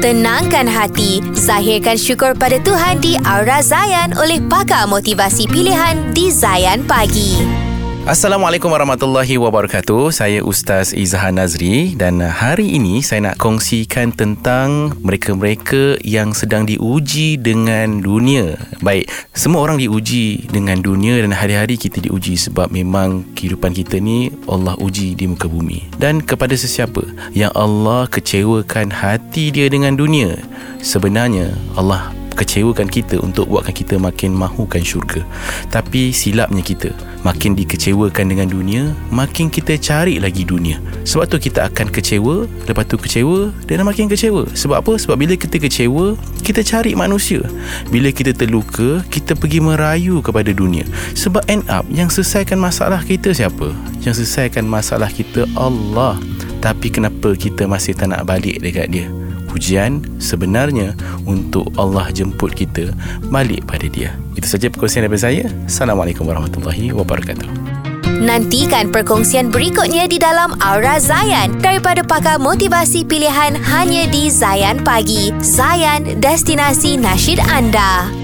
Tenangkan hati, zahirkan syukur pada Tuhan di Aura Zayan oleh pakar motivasi pilihan di Zayan Pagi. Assalamualaikum warahmatullahi wabarakatuh. Saya Ustaz Izhan Nazri dan hari ini saya nak kongsikan tentang mereka-mereka yang sedang diuji dengan dunia. Baik, semua orang diuji dengan dunia dan hari-hari kita diuji sebab memang kehidupan kita ni Allah uji di muka bumi. Dan kepada sesiapa yang Allah kecewakan hati dia dengan dunia, sebenarnya Allah kecewakan kita untuk buatkan kita makin mahukan syurga. Tapi silapnya kita, makin dikecewakan dengan dunia, makin kita cari lagi dunia. Sebab tu kita akan kecewa, lepas tu kecewa dan makin kecewa. Sebab apa? Sebab bila kita kecewa, kita cari manusia. Bila kita terluka, kita pergi merayu kepada dunia. Sebab end up yang selesaikan masalah kita siapa? Yang selesaikan masalah kita Allah. Tapi kenapa kita masih tak nak balik dekat dia? Pujian sebenarnya untuk Allah jemput kita balik pada dia. Itu saja perkongsian daripada saya. Assalamualaikum warahmatullahi wabarakatuh. Nantikan perkongsian berikutnya di dalam Aura Zayan daripada pakar motivasi pilihan hanya di Zayan Pagi. Zayan, destinasi nasyid anda.